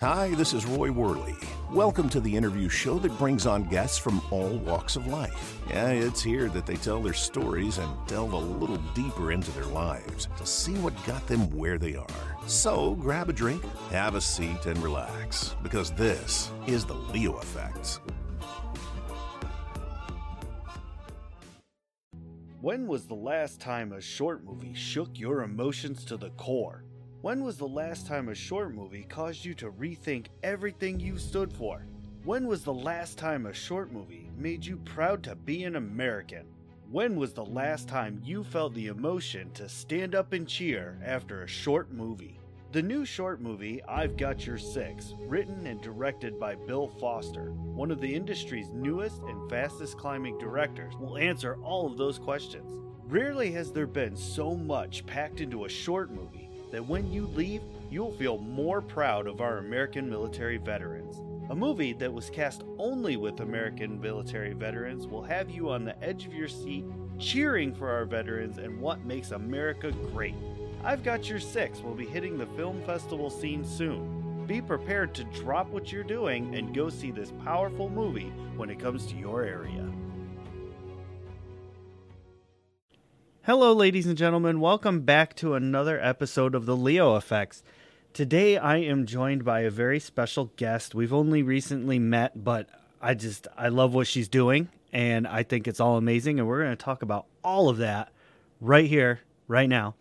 Hi, this is Roy Worley. Welcome to the interview show that brings on guests from all walks of life. Yeah, it's here that they tell their stories and delve a little deeper into their lives to see what got them where they are. So grab a drink, have a seat, and relax because this is the Leo Affect. When was the last time a short movie shook your emotions to the core? When was the last time a short movie caused you to rethink everything you stood for? When was the last time a short movie made you proud to be an American? When was the last time you felt the emotion to stand up and cheer after a short movie? The new short movie, I've Got Your Six, written and directed by Bill Foster, one of the industry's newest and fastest climbing directors, will answer all of those questions. Rarely has there been so much packed into a short movie that when you leave, you'll feel more proud of our American military veterans. A movie that was cast only with American military veterans will have you on the edge of your seat cheering for our veterans and what makes America great. I've Got Your Six will be hitting the film festival scene soon. Be prepared to drop what you're doing and go see this powerful movie when it comes to your area. Hello, ladies and gentlemen. Welcome back to another episode of the Leo Affects. Today, I am joined by a very special guest. We've only recently met, but I just I love what she's doing, and I think it's all amazing. And we're going to talk about all of that right here, right now.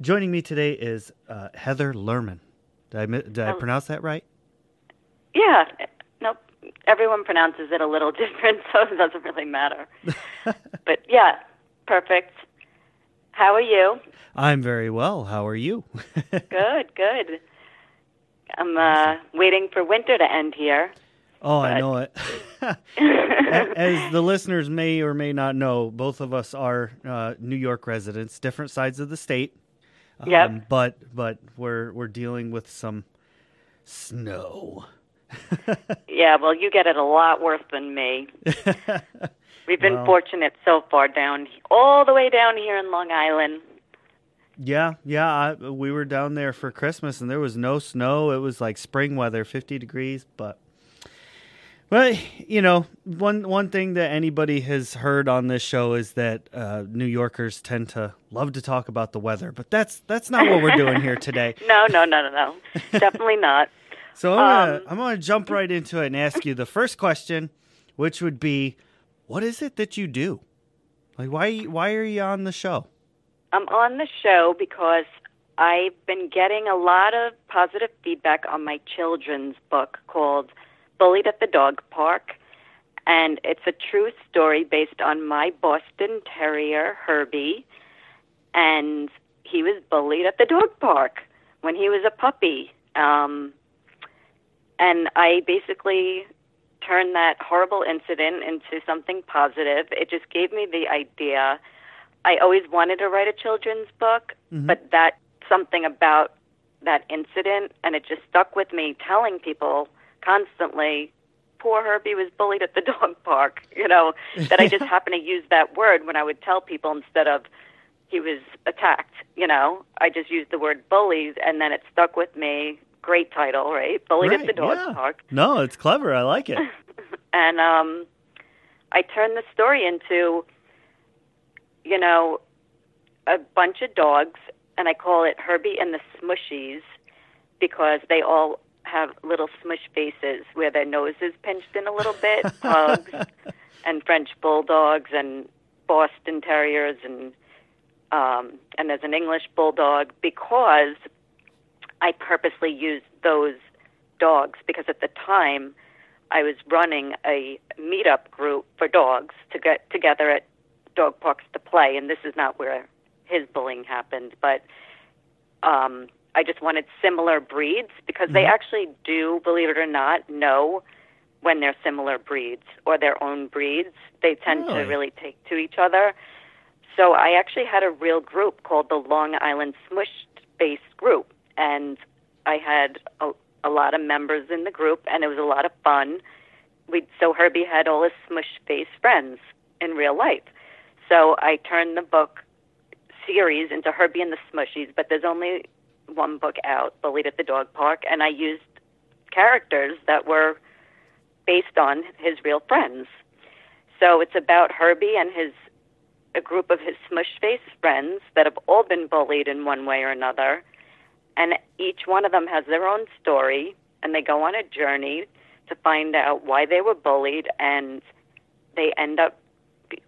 Joining me today is uh, Heather Lehrman. Did I did I pronounce that right? Yeah. Nope. Everyone pronounces it a little different, so it doesn't really matter. but yeah, perfect. How are you? I'm very well. How are you? good, good. I'm uh, waiting for winter to end here. Oh, but... I know it. As the listeners may or may not know, both of us are uh, New York residents, different sides of the state. Yeah. Um, but but we're we're dealing with some snow. yeah, well, you get it a lot worse than me. We've been well, fortunate so far down all the way down here in Long Island. Yeah, yeah. I, we were down there for Christmas and there was no snow. It was like spring weather, 50 degrees, but well, you know, one one thing that anybody has heard on this show is that uh, New Yorkers tend to love to talk about the weather, but that's that's not what we're doing here today. no, no, no, no, no, definitely not. So I'm gonna, um, I'm gonna jump right into it and ask you the first question, which would be, what is it that you do? Like why why are you on the show? I'm on the show because I've been getting a lot of positive feedback on my children's book called Bullied at the Dog Park. And it's a true story based on my Boston Terrier, Herbie. And he was bullied at the dog park when he was a puppy. Um, and I basically turn that horrible incident into something positive. It just gave me the idea. I always wanted to write a children's book, mm-hmm. but that something about that incident, and it just stuck with me telling people constantly, poor Herbie was bullied at the dog park, you know, that I just happened to use that word when I would tell people instead of he was attacked, you know. I just used the word bullies, and then it stuck with me great title, right? Bullied right, at the dog yeah. park. No, it's clever. I like it. and um, I turned the story into, you know, a bunch of dogs, and I call it Herbie and the Smushies because they all have little smush faces where their nose is pinched in a little bit. Pugs and French bulldogs and Boston Terriers and um, and there's an English bulldog because I purposely used those dogs because at the time I was running a meetup group for dogs to get together at dog parks to play, and this is not where his bullying happened, but um, I just wanted similar breeds because mm-hmm. they actually do, believe it or not, know when they're similar breeds or their own breeds. They tend really? to really take to each other. So I actually had a real group called the Long Island Smush Based Group and I had a, a lot of members in the group, and it was a lot of fun. We so Herbie had all his smush face friends in real life. So I turned the book series into Herbie and the Smushies, but there's only one book out, Bullied at the Dog Park, and I used characters that were based on his real friends. So it's about Herbie and his a group of his smush face friends that have all been bullied in one way or another. And each one of them has their own story, and they go on a journey to find out why they were bullied, and they end up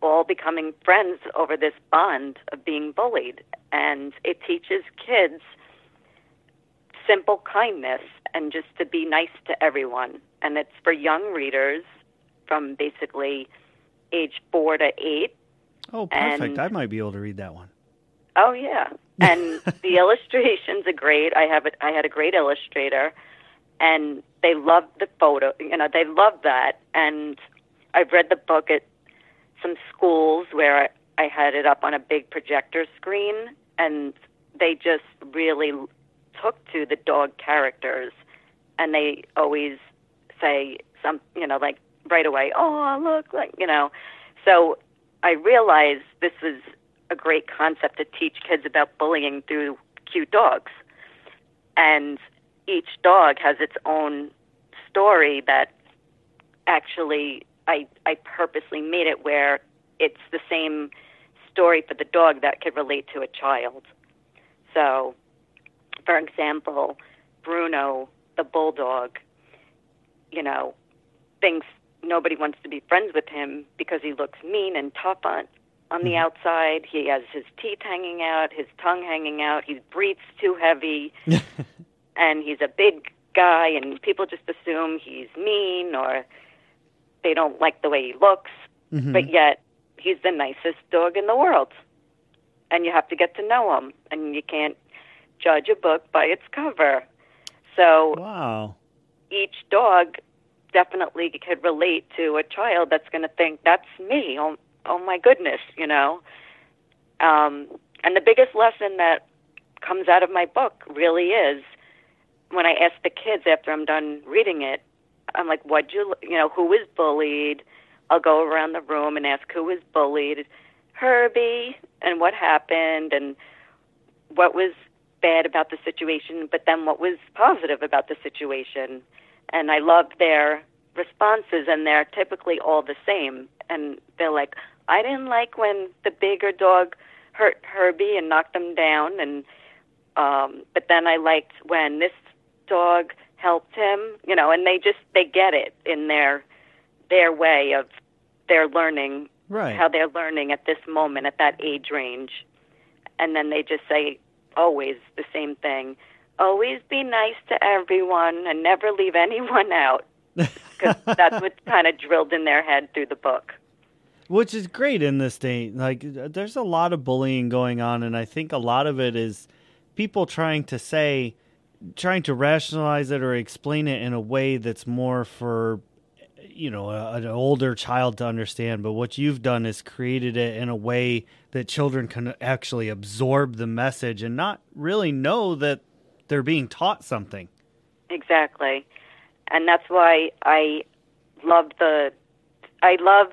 all becoming friends over this bond of being bullied. And it teaches kids simple kindness and just to be nice to everyone. And it's for young readers from basically age four to eight. Oh, perfect. And- I might be able to read that one. Oh yeah, and the illustrations are great. I have it. I had a great illustrator, and they loved the photo. You know, they loved that. And I've read the book at some schools where I had it up on a big projector screen, and they just really took to the dog characters, and they always say some, you know, like right away, oh look, like you know. So I realized this was a great concept to teach kids about bullying through cute dogs. And each dog has its own story that actually I I purposely made it where it's the same story for the dog that could relate to a child. So, for example, Bruno, the bulldog, you know, thinks nobody wants to be friends with him because he looks mean and tough on on the outside. He has his teeth hanging out, his tongue hanging out. He breathes too heavy, and he's a big guy, and people just assume he's mean or they don't like the way he looks. Mhm. But yet, he's the nicest dog in the world, and you have to get to know him, and you can't judge a book by its cover. So Wow. each dog definitely could relate to a child that's going to think that's me. Oh, my goodness, you know. Um, and the biggest lesson that comes out of my book really is when I ask the kids after I'm done reading it, I'm like, "What you, you know, who was bullied?" I'll go around the room and ask who was bullied. Herbie, and what happened, and what was bad about the situation, but then what was positive about the situation. And I love their responses, and they're typically all the same. And they're like, I didn't like when the bigger dog hurt Herbie and knocked him down, and um, but then I liked when this dog helped him, you know. And they just they get it in their their way of their learning Right. how they're learning at this moment at that age range and then they just say always the same thing always be nice to everyone and never leave anyone out because that's what's kind of drilled in their head through the book Which is great in this day. Like, uh, there's a lot of bullying going on, and I think a lot of it is people trying to say, trying to rationalize it or explain it in a way that's more for, you know, a, an older child to understand. But what you've done is created it in a way that children can actually absorb the message and not really know that they're being taught something. exactly and that's why i love the i love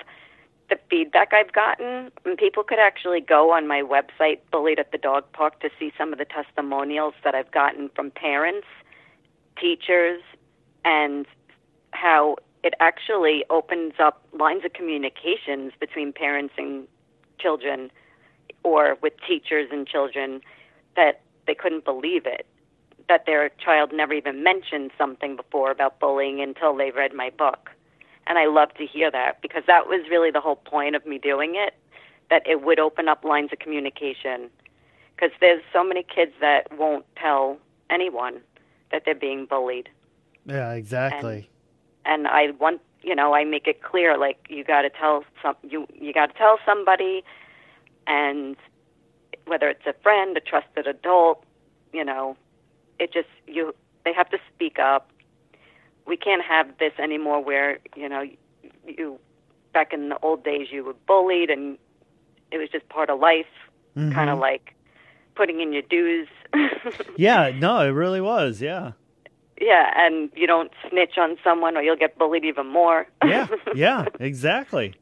the feedback I've gotten, and people could actually go on my website, Bullied at the Dog Park, to see some of the testimonials that I've gotten from parents, teachers, and how it actually opens up lines of communications between parents and children or with teachers and children that they couldn't believe it that their child never even mentioned something before about bullying until they read my book and I love to hear that because that was really the whole point of me doing it that it would open up lines of communication. Because there's so many kids that won't tell anyone that they're being bullied. Yeah, exactly. and I want you know I make it clear like you got to tell some you you got to tell somebody and whether it's a friend a trusted adult you know it just you they have to speak up we can't have this anymore where you know you back in the old days you were bullied and it was just part of life mm-hmm. kind of like putting in your dues Yeah, no, it really was. Yeah. yeah and you don't snitch on someone or you'll get bullied even more yeah, yeah, exactly.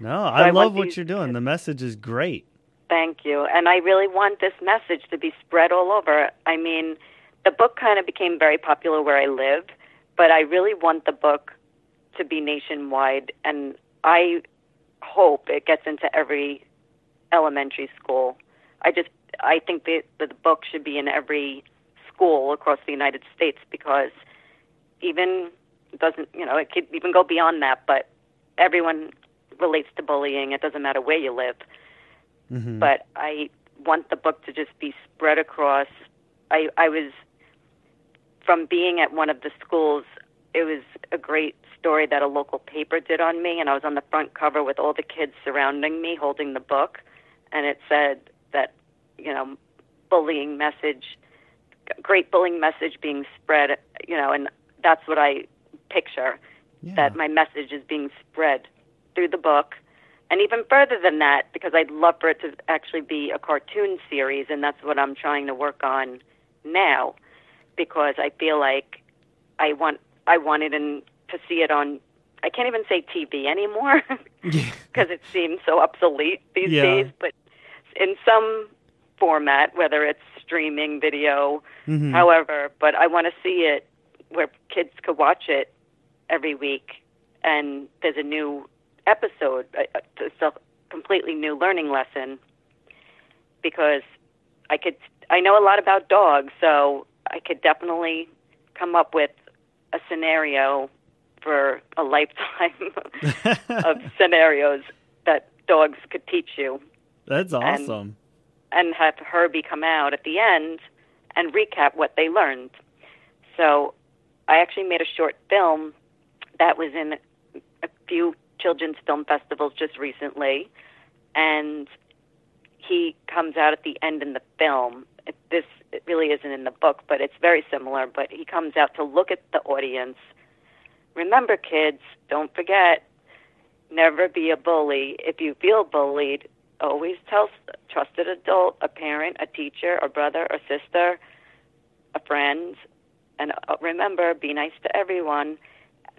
No, I I love what these you're doing. The message is great. Thank you. And I really want this message to be spread all over. I mean, the book kind of became very popular where I live, but I really want the book to be nationwide, and I hope it gets into every elementary school. I just I think that the book should be in every school across the United States because even doesn't you know it could even go beyond that, but everyone relates to bullying. It doesn't matter where you live. Mm-hmm. But I want the book to just be spread across. I I was from being at one of the schools. It was a great story that a local paper did on me, and I was on the front cover with all the kids surrounding me holding the book, and it said that you know bullying message, great bullying message being spread. You know, and that's what I picture yeah. that my message is being spread through the book. And even further than that, because I'd love for it to actually be a cartoon series, and that's what I'm trying to work on now, because I feel like I want I wanted in, to see it on. I can't even say TV anymore because it seems so obsolete these Yeah. days. But in some format, whether it's streaming video, Mhm. however, but I want to see it where kids could watch it every week, and there's a new episode. It's a completely new learning lesson because I could. I know a lot about dogs, so I could definitely come up with a scenario for a lifetime of scenarios that dogs could teach you That's awesome. and have Herbie come out at the end and recap what they learned. So I actually made a short film that was in a few children's film festivals just recently, and he comes out at the end in the film. It, really isn't in the book, but it's very similar. But he comes out to look at the audience. Remember, kids, don't forget, never be a bully. If you feel bullied, always tell a trusted adult, a parent, a teacher, a brother, a sister, a friend, and uh, remember, be nice to everyone.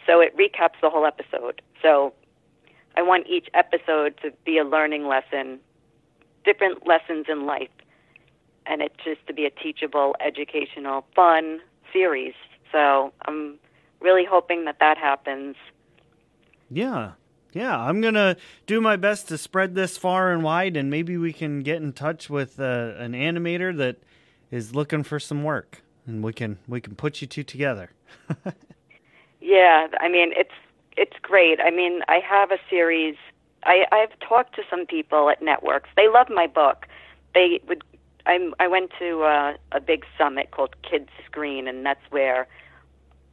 So it recaps the whole episode. So I want each episode to be a learning lesson, different lessons in life, and it just to be a teachable, educational, fun series. So I'm really hoping that that happens. Yeah. Yeah, I'm going to do my best to spread this far and wide, and maybe we can get in touch with uh, an animator that is looking for some work, and we can we can put you two together. Yeah, I mean it's it's great. I mean, I have a series. I I've talked to some people at networks. They love my book. They would. I'm. I went to uh, a big summit called Kids Screen, and that's where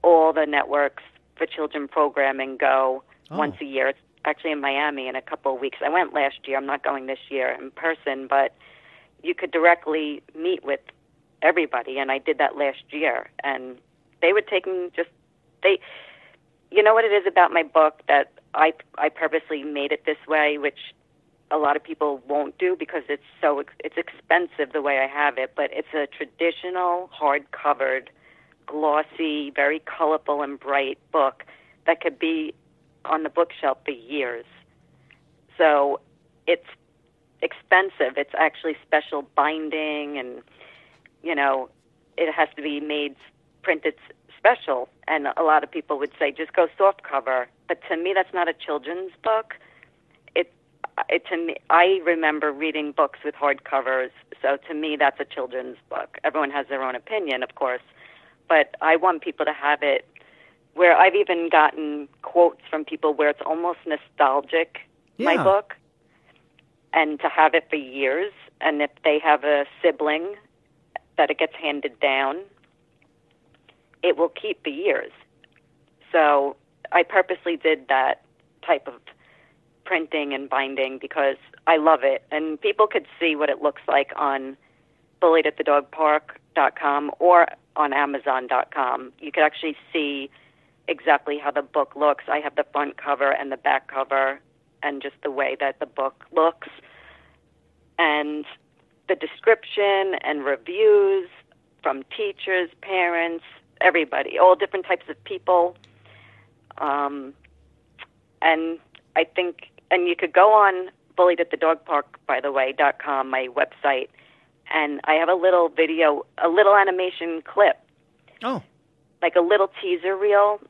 all the networks for children programming go Oh. once a year. It's actually in Miami in a couple of weeks. I went last year. I'm not going this year in person, but you could directly meet with everybody, and I did that last year. And they take me just they you know what it is about my book that I I purposely made it this way, which a lot of people won't do because it's so it's expensive the way I have it. But it's a traditional hard-covered, glossy, very colorful and bright book that could be on the bookshelf for years. So it's expensive. It's actually special binding, and you know, it has to be made printed special. And a lot of people would say just go soft cover, but to me, that's not a children's book. To me, I remember reading books with hard covers, so to me, that's a children's book. Everyone has their own opinion, of course, but I want people to have it. Where I've even gotten quotes from people where it's almost nostalgic, my book, and to have it for years. And if they have a sibling, that it gets handed down, it will keep for years. So I purposely did that type of printing and binding because I love it. And people could see what it looks like on bulliedatthedogpark.com or on amazon.com. You could actually see exactly how the book looks. I have the front cover and the back cover and just the way that the book looks and the description and reviews from teachers, parents, everybody, all different types of people. Um, and I think, and you could go on bullied at the dog park, by the way, dot com, my website, and I have a little video, a little animation clip Oh, like a little teaser reel,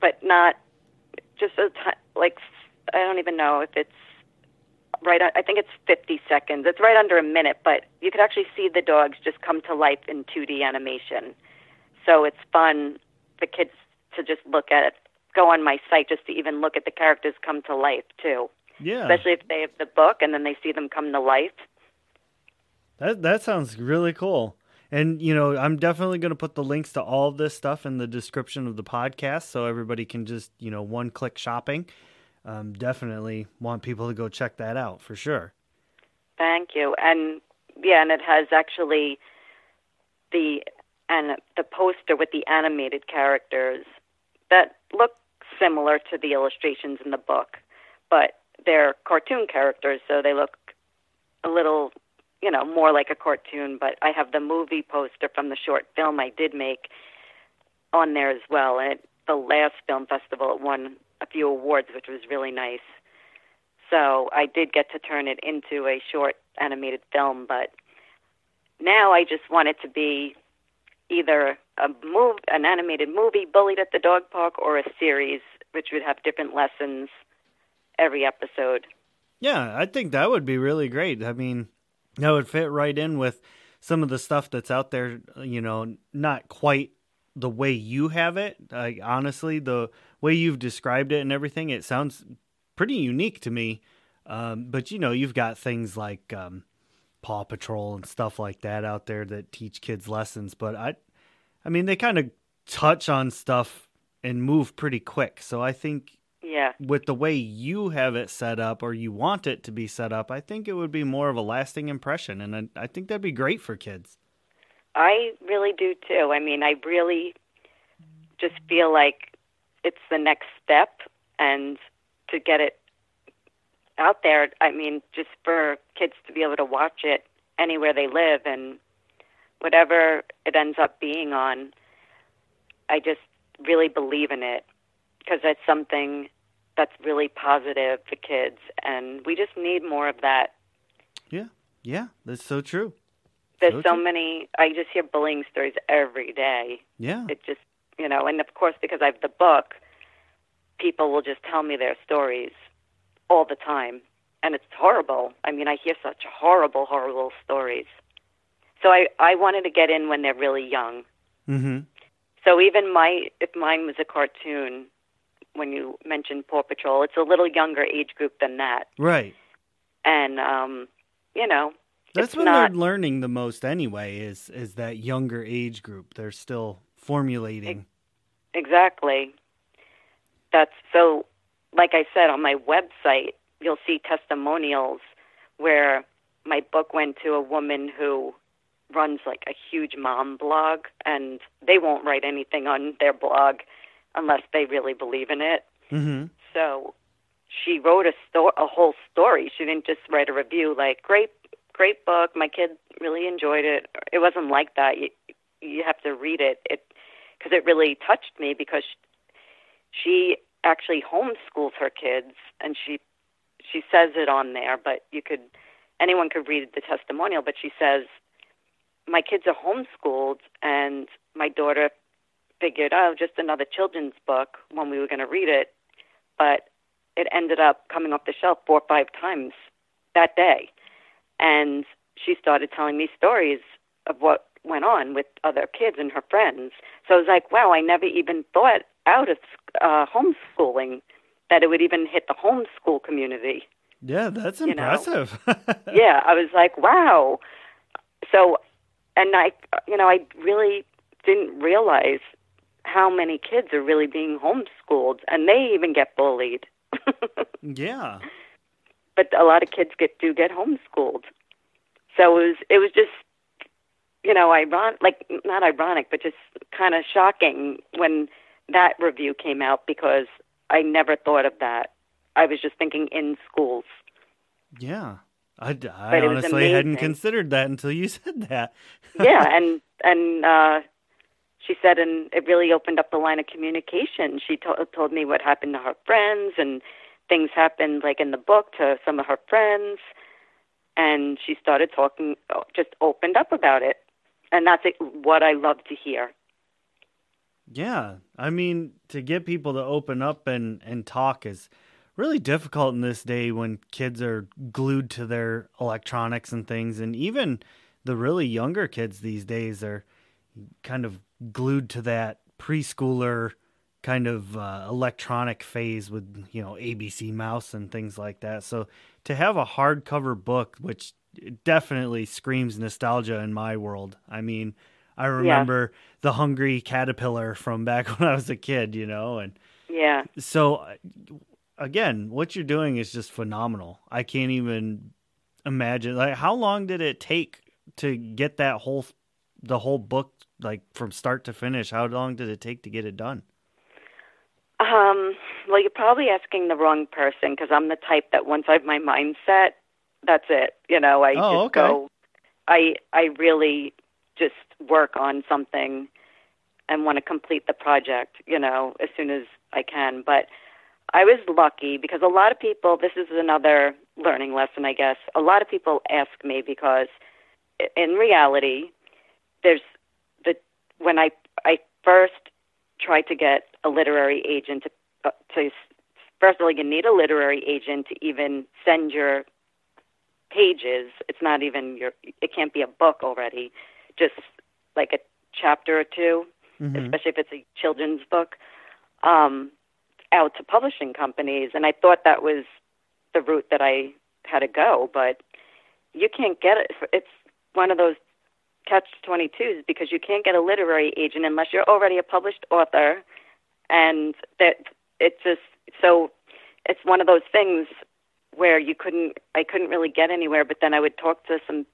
but not just a t- like I don't even know if it's right. I think it's 50 seconds. It's right under a minute, but you could actually see the dogs just come to life in 2D animation. So it's fun for kids to just look at it, go on my site just to even look at the characters come to life too. Yeah. Especially if they have the book and then they see them come to life. That that sounds really cool. And you know, I'm definitely going to put the links to all of this stuff in the description of the podcast, so everybody can just you know one click shopping. Um, definitely want people to go check that out for sure. Thank you. And yeah, and it has actually the and the poster with the animated characters that look similar to the illustrations in the book, but they're cartoon characters, so they look a little you know, more like a cartoon, but I have the movie poster from the short film I did make on there as well. And the last film festival, it won a few awards, which was really nice. So I did get to turn it into a short animated film, but now I just want it to be either a move, an animated movie, Bullied at the Dog Park, or a series, which would have different lessons every episode. Yeah, I think that would be really great. I mean, that would fit right in with some of the stuff that's out there, you know, not quite the way you have it. Like honestly, the way you've described it and everything, it sounds pretty unique to me. Um, but you know, you've got things like um, Paw Patrol and stuff like that out there that teach kids lessons. But I, I mean, they kind of touch on stuff and move pretty quick. So I think yeah. With the way you have it set up or you want it to be set up, I think it would be more of a lasting impression. And I, I think that'd be great for kids. I really do too. I mean, I really just feel like it's the next step and to get it out there, I mean, just for kids to be able to watch it anywhere they live and whatever it ends up being on, I just really believe in it because it's something that's really positive for kids, and we just need more of that. Yeah, yeah, that's so true. There's so, so true. many. I just hear bullying stories every day. Yeah, it just you know, and of course because I have the book, people will just tell me their stories all the time, and it's horrible. I mean, I hear such horrible, horrible stories. So I I wanted to get in when they're really young. Mm-hmm. So even my if mine was a cartoon, when you mentioned Paw Patrol. It's a little younger age group than that. Right. And um, you know, that's when not, they're learning the most anyway. Is is that younger age group? They're still formulating. Exactly. That's so. Like I said on my website, you'll see testimonials where my book went to a woman who runs like a huge mom blog, and they won't write anything on their blog unless they really believe in it. Mm-hmm. So she wrote a sto- a whole story. She didn't just write a review like great great book. My kid really enjoyed it. It wasn't like that. You you have to read it. It because it really touched me because she actually homeschools her kids and she she says it on there, but you could anyone could read the testimonial, but she says my kids are homeschooled and my daughter figured, oh, just another children's book when we were going to read it. But it ended up coming off the shelf four or five times that day. And she started telling me stories of what went on with other kids and her friends. So I was like, wow, I never even thought out of uh, homeschooling that it would even hit the homeschool community. Yeah, that's impressive. yeah, I was like, wow. So, and I, you know, I really didn't realize how many kids are really being homeschooled, and they even get bullied. yeah. But a lot of kids get do get homeschooled. So it was it was just you know ironic like not ironic but just kind of shocking when that review came out because I never thought of that. I was just thinking in schools. Yeah. I, I honestly hadn't considered that until you said that. yeah, and and uh she said, and it really opened up the line of communication. She to- told me what happened to her friends, and things happened like in the book to some of her friends. And she started talking, uh, just opened up about it. And that's what I love to hear. Yeah, I mean, to get people to open up and and talk is really difficult in this day when kids are glued to their electronics and things, and even the really younger kids these days are kind of glued to that preschooler kind of uh, electronic phase with you know ABC Mouse and things like that. So to have a hardcover book, which definitely screams nostalgia in my world. I mean, I remember yeah. the Hungry Caterpillar from back when I was a kid, you know, and yeah. So again, what you're doing is just phenomenal. I can't even imagine. Like, how long did it take to get that whole the whole book like from start to finish? How long did it take to get it done? Um, well, you're probably asking the wrong person because I'm the type that once I have my mind set, that's it. You know, I oh, just okay. go. I I really just work on something and want to complete the project. You know, as soon as I can. But I was lucky because a lot of people. This is another learning lesson, I guess. A lot of people ask me because, in reality, there's the when I I first tried to get a literary agent to, uh, to first of all, you need a literary agent to even send your pages. It's not even your. It can't be a book already. Just like a chapter or 2 mm-hmm. especially if it's a children's book, um, out to publishing companies. And I thought that was the route that I had to go, but you can't get it. It's one of those catch 22s because you can't get a literary agent unless you're already a published author. And that it just so it's one of those things where you couldn't I couldn't really get anywhere but then I would talk to some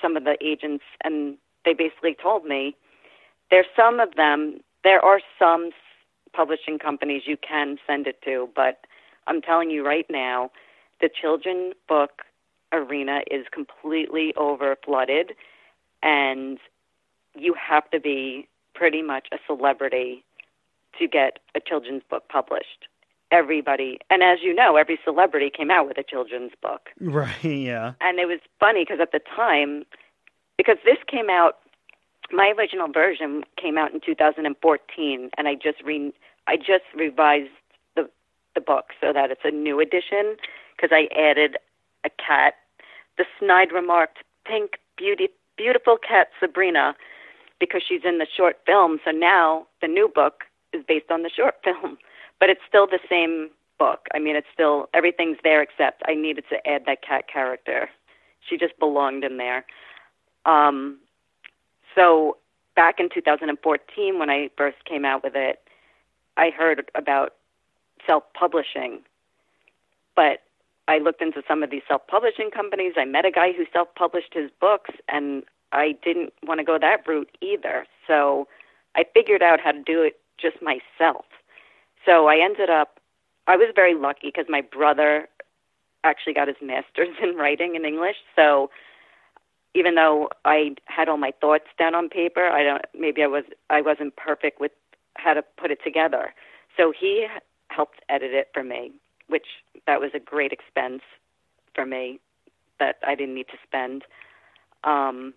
some of the agents and they basically told me there's some of them there are some publishing companies you can send it to but I'm telling you right now the children book arena is completely over flooded and you have to be pretty much a celebrity to get a children's book published. Everybody, and as you know, every celebrity came out with a children's book. Right, yeah. And it was funny because at the time, because this came out, my original version came out in 2014, and I just re, I just revised the the book so that it's a new edition because I added a cat. The snide remarked, "Pink beauty beautiful cat Sabrina because she's in the short film. So now the new book is based on the short film, but it's still the same book. I mean, it's still everything's there except I needed to add that cat character. She just belonged in there. Um, so back in 2014, when I first came out with it, I heard about self-publishing, but I looked into some of these self-publishing companies. I met a guy who self-published his books, and I didn't want to go that route either. So I figured out how to do it just myself. So I ended up. I was very lucky because my brother actually got his master's in writing in English. So even though I had all my thoughts down on paper, I don't. Maybe I was. I wasn't perfect with how to put it together. So he helped edit it for me which that was a great expense for me that I didn't need to spend. Um,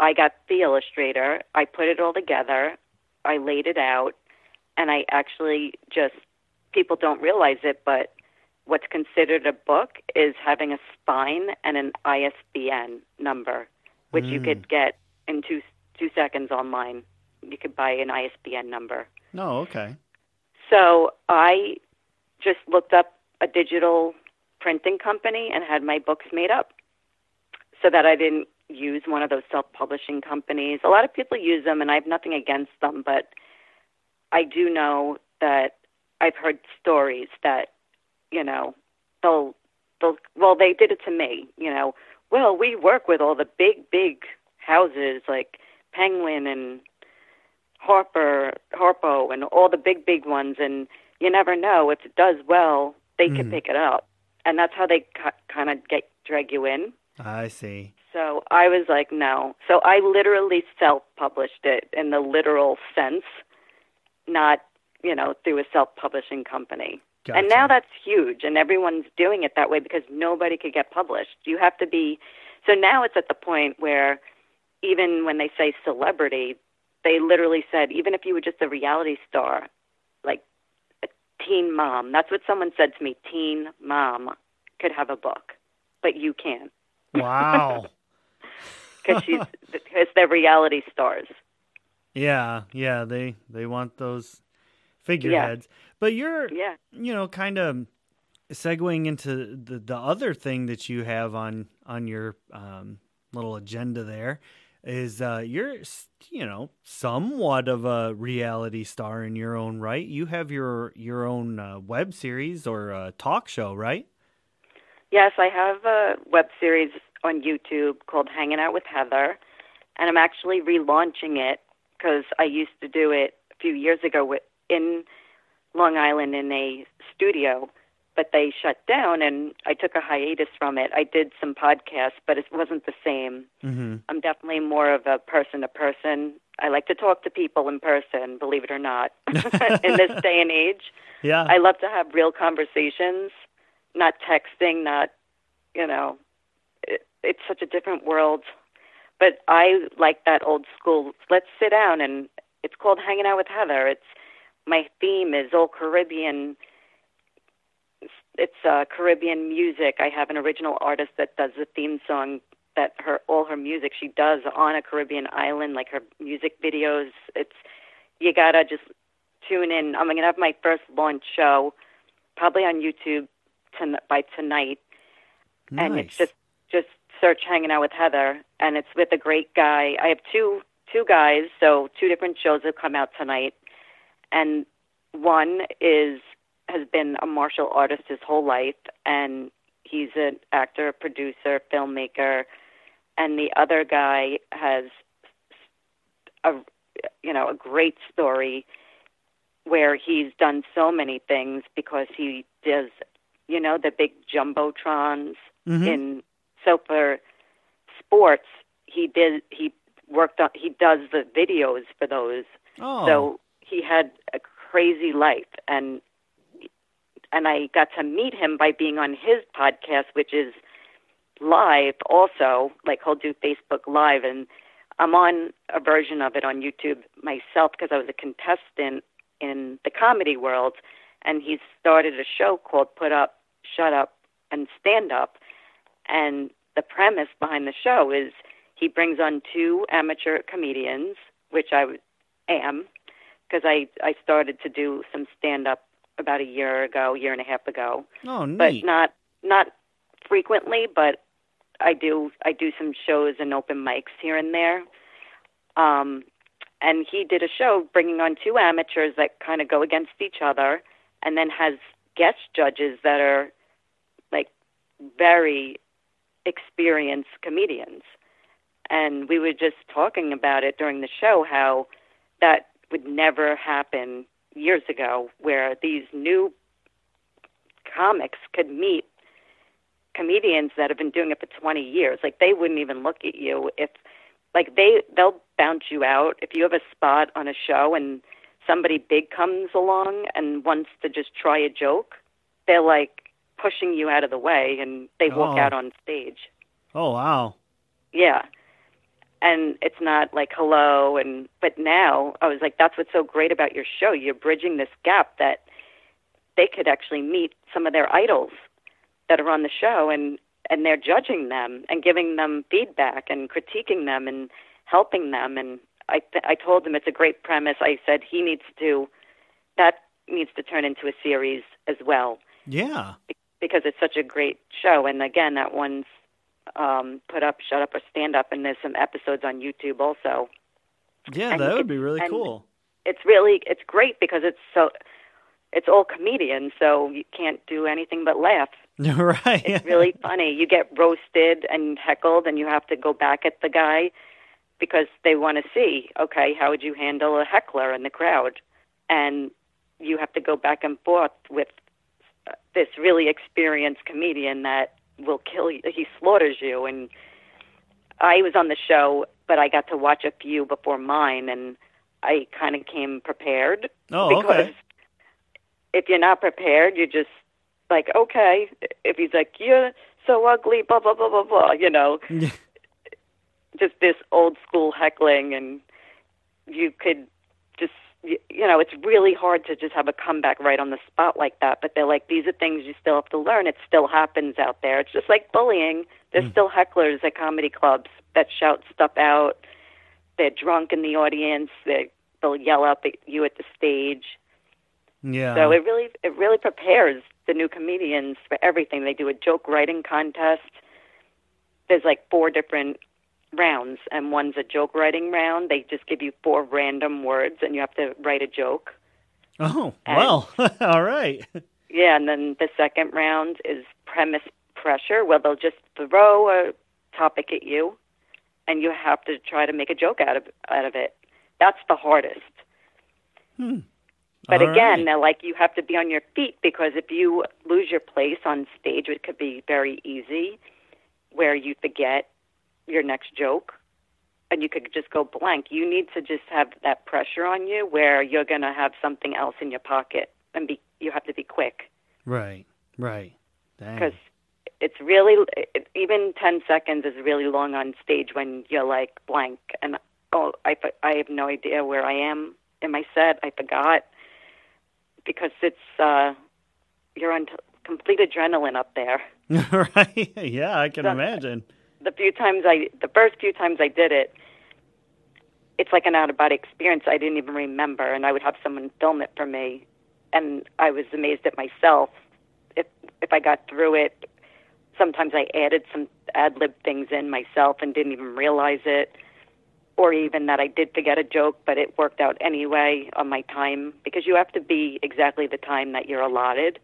I got the illustrator. I put it all together. I laid it out, and I actually just people don't realize it, but what's considered a book is having a spine and an ISBN number, which mm. you could get in two two seconds online. You could buy an ISBN number. Oh, okay. So I just looked up a digital printing company and had my books made up so that I didn't use one of those self publishing companies. A lot of people use them, and I have nothing against them, but I do know that I've heard stories that, you know, they'll, they'll, well, they did it to me, you know, well, we work with all the big, big houses like Penguin and Harper, Harpo, and all the big, big ones, and you never know if it does well, they mm. can pick it up, and that's how they ca- kind of get drag you in. I see. So I was like, no. So I literally self-published it in the literal sense, not you know through a self-publishing company. Gotcha. And now that's huge, and everyone's doing it that way because nobody could get published. You have to be. So now it's at the point where even when they say celebrity, they literally said, even if you were just a reality star, teen mom, that's what someone said to me, teen mom could have a book, but you can't. Wow. Because she's because they're reality stars. Yeah, yeah, they they want those figureheads. But you're Yeah. you know, kind of segueing into the the other thing that you have on on your um, little agenda there is uh, you're you know somewhat of a reality star in your own right. You have your your own uh, web series or uh, talk show, right? Yes, I have a web series on YouTube called Hanging Out with Heather, and I'm actually relaunching it because I used to do it a few years ago in Long Island in a studio, but they shut down, and I took a hiatus from it. I did some podcasts, but it wasn't the same. Mm-hmm. I'm definitely more of a person to person. I like to talk to people in person, believe it or not, in this day and age. Yeah. I love to have real conversations, not texting, not, you know, it, it's such a different world. But I like that old school. Let's sit down and it's called Hanging Out with Heather. It's my theme is all Caribbean. It's uh, Caribbean music. I have an original artist that does the theme song. That her all her music she does on a Caribbean island, like her music videos. It's you gotta just tune in. I'm gonna have my first launch show, probably on YouTube ton- by tonight, nice. and it's just just search hanging out with Heather, and it's with a great guy. I have two two guys, so two different shows have come out tonight, and one is has been a martial artist his whole life, and he's an actor, producer, filmmaker, and the other guy has a you know a great story where he's done so many things because he does you know the big jumbotrons Mhm. in so for sports he did he worked on he does the videos for those oh. so he had a crazy life and and I got to meet him by being on his podcast which is live also like he'll do Facebook live and I'm on a version of it on YouTube myself because I was a contestant in the comedy world and he started a show called Put Up, Shut Up and Stand Up and the premise behind the show is he brings on two amateur comedians which I am because I I started to do some stand up about a year ago, year and a half ago, oh, but not not frequently. But I do I do some shows and open mics here and there. Um, and he did a show bringing on two amateurs that kind of go against each other, and then has guest judges that are like very experienced comedians. And we were just talking about it during the show how that would never happen years ago, where these new comics could meet comedians that have been doing it for 20 years. Like they wouldn't even look at you if like they they'll bounce you out if you have a spot on a show and somebody big comes along and wants to just try a joke. They're like pushing you out of the way and they walk Oh. out on stage. oh wow. Yeah. And it's not like hello and but now I was like that's what's so great about your show. You're bridging this gap that they could actually meet some of their idols that are on the show and and they're judging them and giving them feedback and critiquing them and helping them and I th- I told him it's a great premise. I said he needs to that needs to turn into a series as well Yeah. because it's such a great show. And again, that one's um, put up, shut up, or stand up, and there's some episodes on YouTube also. Yeah, And that would be really cool. It's really it's great because it's so it's all comedians, so you can't do anything but laugh. right. It's really funny. You get roasted and heckled, and you have to go back at the guy because they want to see, okay, how would you handle a heckler in the crowd? And you have to go back and forth with uh, this really experienced comedian that will kill you. He slaughters you. And I was on the show, but I got to watch a few before mine, and I kind of came prepared Oh, because okay. if you're not prepared, you're just like, okay. If he's like, you're so ugly, blah blah blah blah blah, you know, just this old school heckling, and you could you, you know it's really hard to just have a comeback right on the spot like that but they're like these are things you still have to learn. It still happens out there. It's just like bullying. There's mm. still hecklers at comedy clubs that shout stuff out. They're drunk in the audience. They they'll yell up at you at the stage. Yeah. so it really it really prepares the new comedians for everything. They do a joke writing contest. There's like four different rounds, and one's a joke writing round. They just give you four random words, and you have to write a joke. oh, and- well. All right. Yeah, and then the second round is premise pressure, where they'll just throw a topic at you, and you have to try to make a joke out of out of it. That's the hardest. Hmm. But All again, right. they're like you have to be on your feet because if you lose your place on stage, it could be very easy where you forget your next joke and you could just go blank. You need to just have that pressure on you where you're going to have something else in your pocket and be you have to be quick Right. Right. Because it's really it, even 10 seconds is really long on stage when you're like blank and oh I I have no idea where I am in my set. I forgot because it's uh you're on t- complete adrenaline up there. right. Yeah, I can So- imagine. The few times I the first few times I did it it's like an out of body experience I didn't even remember and I would have someone film it for me and I was amazed at myself. If if I got through it sometimes I added some ad lib things in myself and didn't even realize it or even that I did forget a joke but it worked out anyway on my time because you have to be exactly the time that you're allotted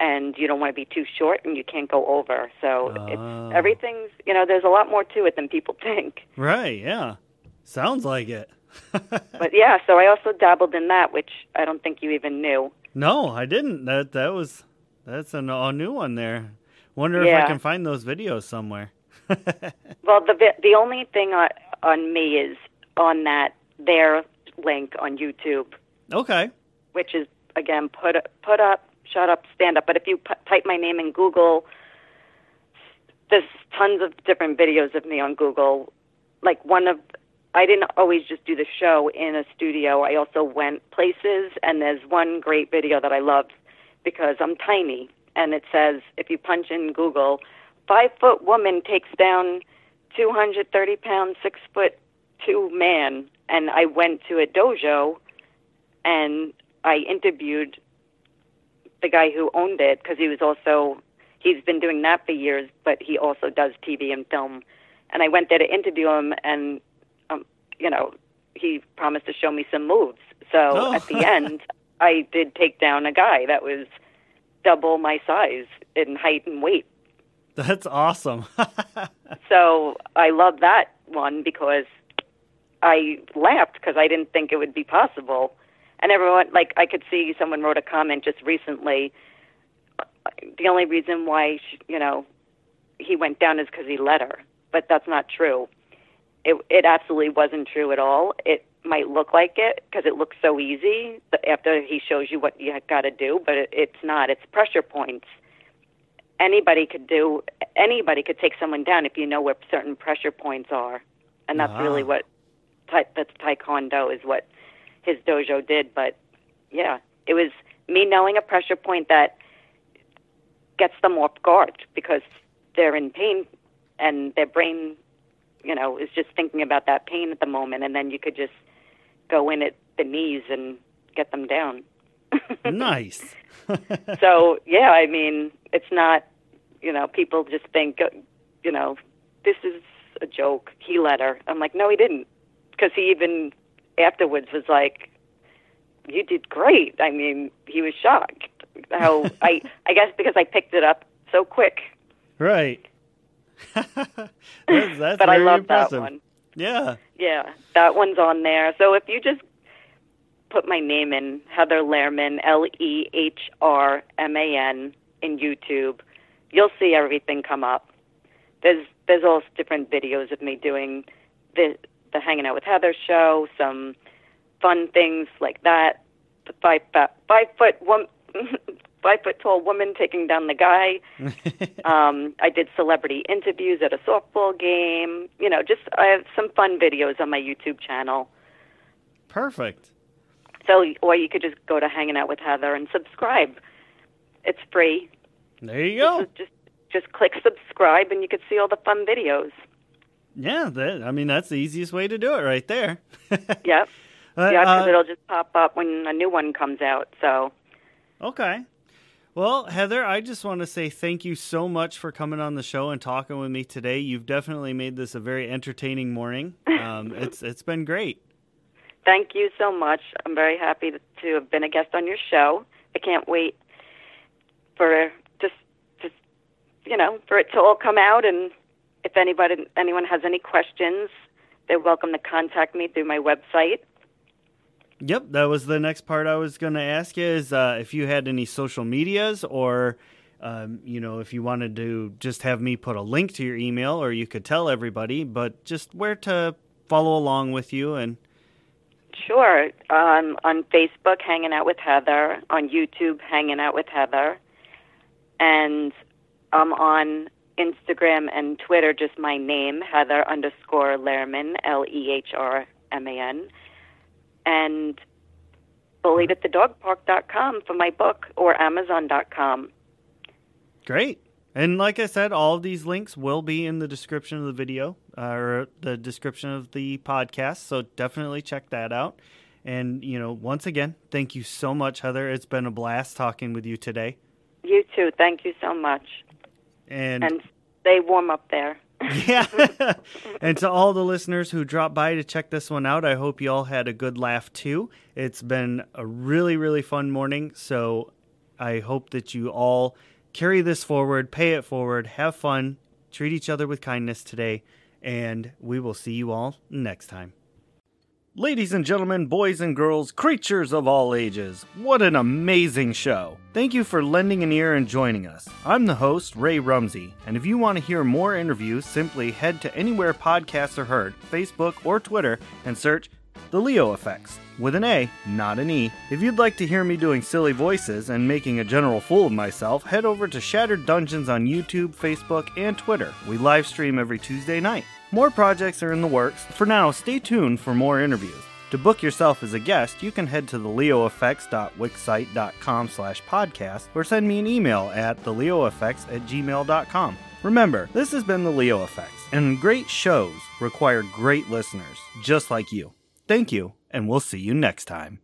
and you don't want to be too short and you can't go over so Oh. it's everything's you know there's a lot more to it than people think Right. Yeah. Sounds like it. but yeah so I also dabbled in that which I don't think you even knew no, I didn't. That that was that's an, a new one there. Wonder if I can find those videos somewhere. Well, the the only thing on, on me is on that their link on YouTube, okay. which is again put put up, shut up, stand up. But if you pu- type my name in Google, there's tons of different videos of me on Google. Like one of, I didn't always just do the show in a studio. I also went places, and there's one great video that I love because I'm tiny, and it says if you punch in Google, five foot woman takes down 230 pound, six foot two man, and I went to a dojo, and I interviewed the guy who owned it because he was also he's been doing that for years, but he also does TV and film. And I went there to interview him, and um, you know, he promised to show me some moves. So Oh. at the end, I did take down a guy that was double my size in height and weight. That's awesome. So I love that one because I laughed because I didn't think it would be possible. And everyone, like, I could see someone wrote a comment just recently. The only reason why, sh you know, he went down is because he let her, but that's not true. It it absolutely wasn't true at all. It might look like it because it looks so easy after he shows you what you got to do, but it, it's not. It's pressure points anybody could do anybody could take someone down if you know where certain pressure points are and that's really ah. what that's taekwondo is what his dojo did but yeah it was me knowing a pressure point that gets them off guard because they're in pain and their brain you know is just thinking about that pain at the moment and then you could just go in at the knees and get them down nice. so yeah, I mean, it's not, you know, people just think, uh, you know, this is a joke. He let her. I'm like, no, he didn't, because he even afterwards was like, you did great. I mean, he was shocked. How I, I guess because I picked it up so quick. right. that's that's but I very love impressive. that one. Yeah. Yeah, that one's on there. So if you just put my name in Heather Lehrman, L E H R M A N, in YouTube, you'll see everything come up. There's there's all different videos of me doing the the hanging out with Heather show, some fun things like that. The five five foot one. Five foot tall woman taking down the guy. Um, I did celebrity interviews at a softball game. You know, just I have some fun videos on my YouTube channel. Perfect. So, or you could just go to Hanging Out with Heather and subscribe. It's free. There you go. Just, just just click subscribe, and you can see all the fun videos. Yeah, that, I mean that's the easiest way to do it, right there. Yep. Yeah, because uh, it'll just pop up when a new one comes out. So, Okay. Well, Heather, I just want to say thank you so much for coming on the show and talking with me today. You've definitely made this a very entertaining morning. Um, it's it's been great. thank you so much. I'm very happy to have been a guest on your show. I can't wait for just just you know for it to all come out. And if anybody anyone has any questions, they're welcome to contact me through my website. Yep, that was the next part I was going to ask you is uh, if you had any social medias or um, you know if you wanted to just have me put a link to your email or you could tell everybody, but just where to follow along with you and Sure. Um, on Facebook, Hanging Out with Heather. On YouTube, Hanging Out with Heather. And I'm on Instagram and Twitter, just my name, Heather underscore Lehrman, L E H R M A N. And bulliedatthedogpark.com for my book or amazon.com. Great. And like I said, all of these links will be in the description of the video uh, or the description of the podcast. So definitely check that out. And, you know, once again, thank you so much, Heather. It's been a blast talking with you today. You too. Thank you so much. And, And stay warm up there. yeah. and to all the listeners who dropped by to check this one out, I hope you all had a good laugh too. It's been a really, really fun morning. So I hope that you all carry this forward, pay it forward, have fun, treat each other with kindness today, and we will see you all next time. Ladies and gentlemen, boys and girls, creatures of all ages, what an amazing show! Thank you for lending an ear and joining us. I'm the host, Ray Rumsey, and if you want to hear more interviews, simply head to anywhere podcasts are heard, Facebook or Twitter, and search The Leo Affects, with an A, not an E. If you'd like to hear me doing silly voices and making a general fool of myself, head over to Shattered Dungeons on YouTube, Facebook, and Twitter. We live stream every Tuesday night. More projects are in the works. For now, stay tuned for more interviews. To book yourself as a guest, you can head to theleoaffects.wixsite.com slash podcast or send me an email at theleoaffects at gmail.com. Remember, this has been The Leo Affects, and great shows require great listeners, just like you. Thank you, and we'll see you next time.